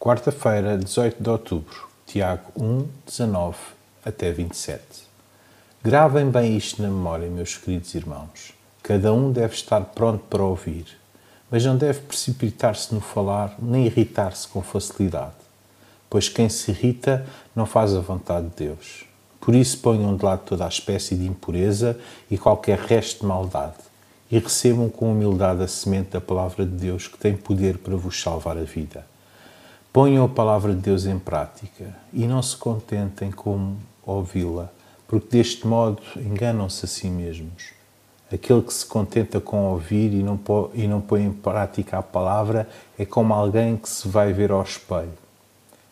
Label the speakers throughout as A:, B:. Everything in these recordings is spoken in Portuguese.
A: Quarta-feira, 18 de outubro, Tiago 1, 19 até 27. Gravem bem isto na memória, meus queridos irmãos. Cada um deve estar pronto para ouvir, mas não deve precipitar-se no falar nem irritar-se com facilidade, pois quem se irrita não faz a vontade de Deus. Por isso ponham de lado toda a espécie de impureza e qualquer resto de maldade, e recebam com humildade a semente da palavra de Deus que tem poder para vos salvar a vida. Ponham a palavra de Deus em prática e não se contentem com ouvi-la, porque deste modo enganam-se a si mesmos. Aquele que se contenta com ouvir e não, e não põe em prática a palavra é como alguém que se vai ver ao espelho.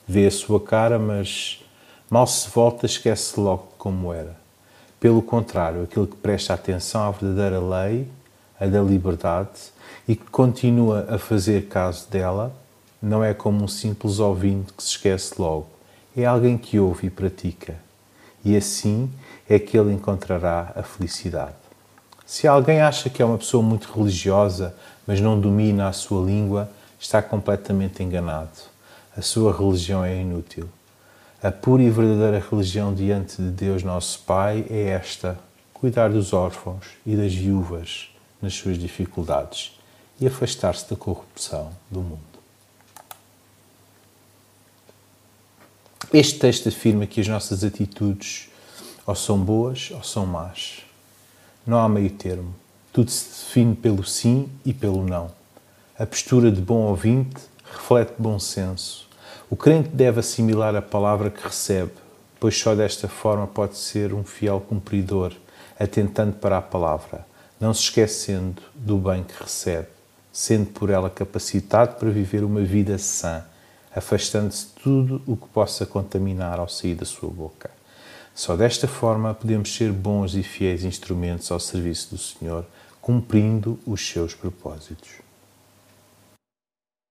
A: Vê a sua cara, mas mal se volta, esquece logo como era. Pelo contrário, aquele que presta atenção à verdadeira lei, a da liberdade, e que continua a fazer caso dela, não é como um simples ouvinte que se esquece logo. É alguém que ouve e pratica. E assim é que ele encontrará a felicidade. Se alguém acha que é uma pessoa muito religiosa, mas não domina a sua língua, está completamente enganado. A sua religião é inútil. A pura e verdadeira religião diante de Deus, nosso Pai, é esta: cuidar dos órfãos e das viúvas nas suas dificuldades e afastar-se da corrupção do mundo. Este texto afirma que as nossas atitudes ou são boas ou são más. Não há meio termo. Tudo se define pelo sim e pelo não. A postura de bom ouvinte reflete bom senso. O crente deve assimilar a palavra que recebe, pois só desta forma pode ser um fiel cumpridor, atentando para a palavra, não se esquecendo do bem que recebe, sendo por ela capacitado para viver uma vida sã afastando-se tudo o que possa contaminar ao sair da sua boca. Só desta forma podemos ser bons e fiéis instrumentos ao serviço do Senhor, cumprindo os seus propósitos.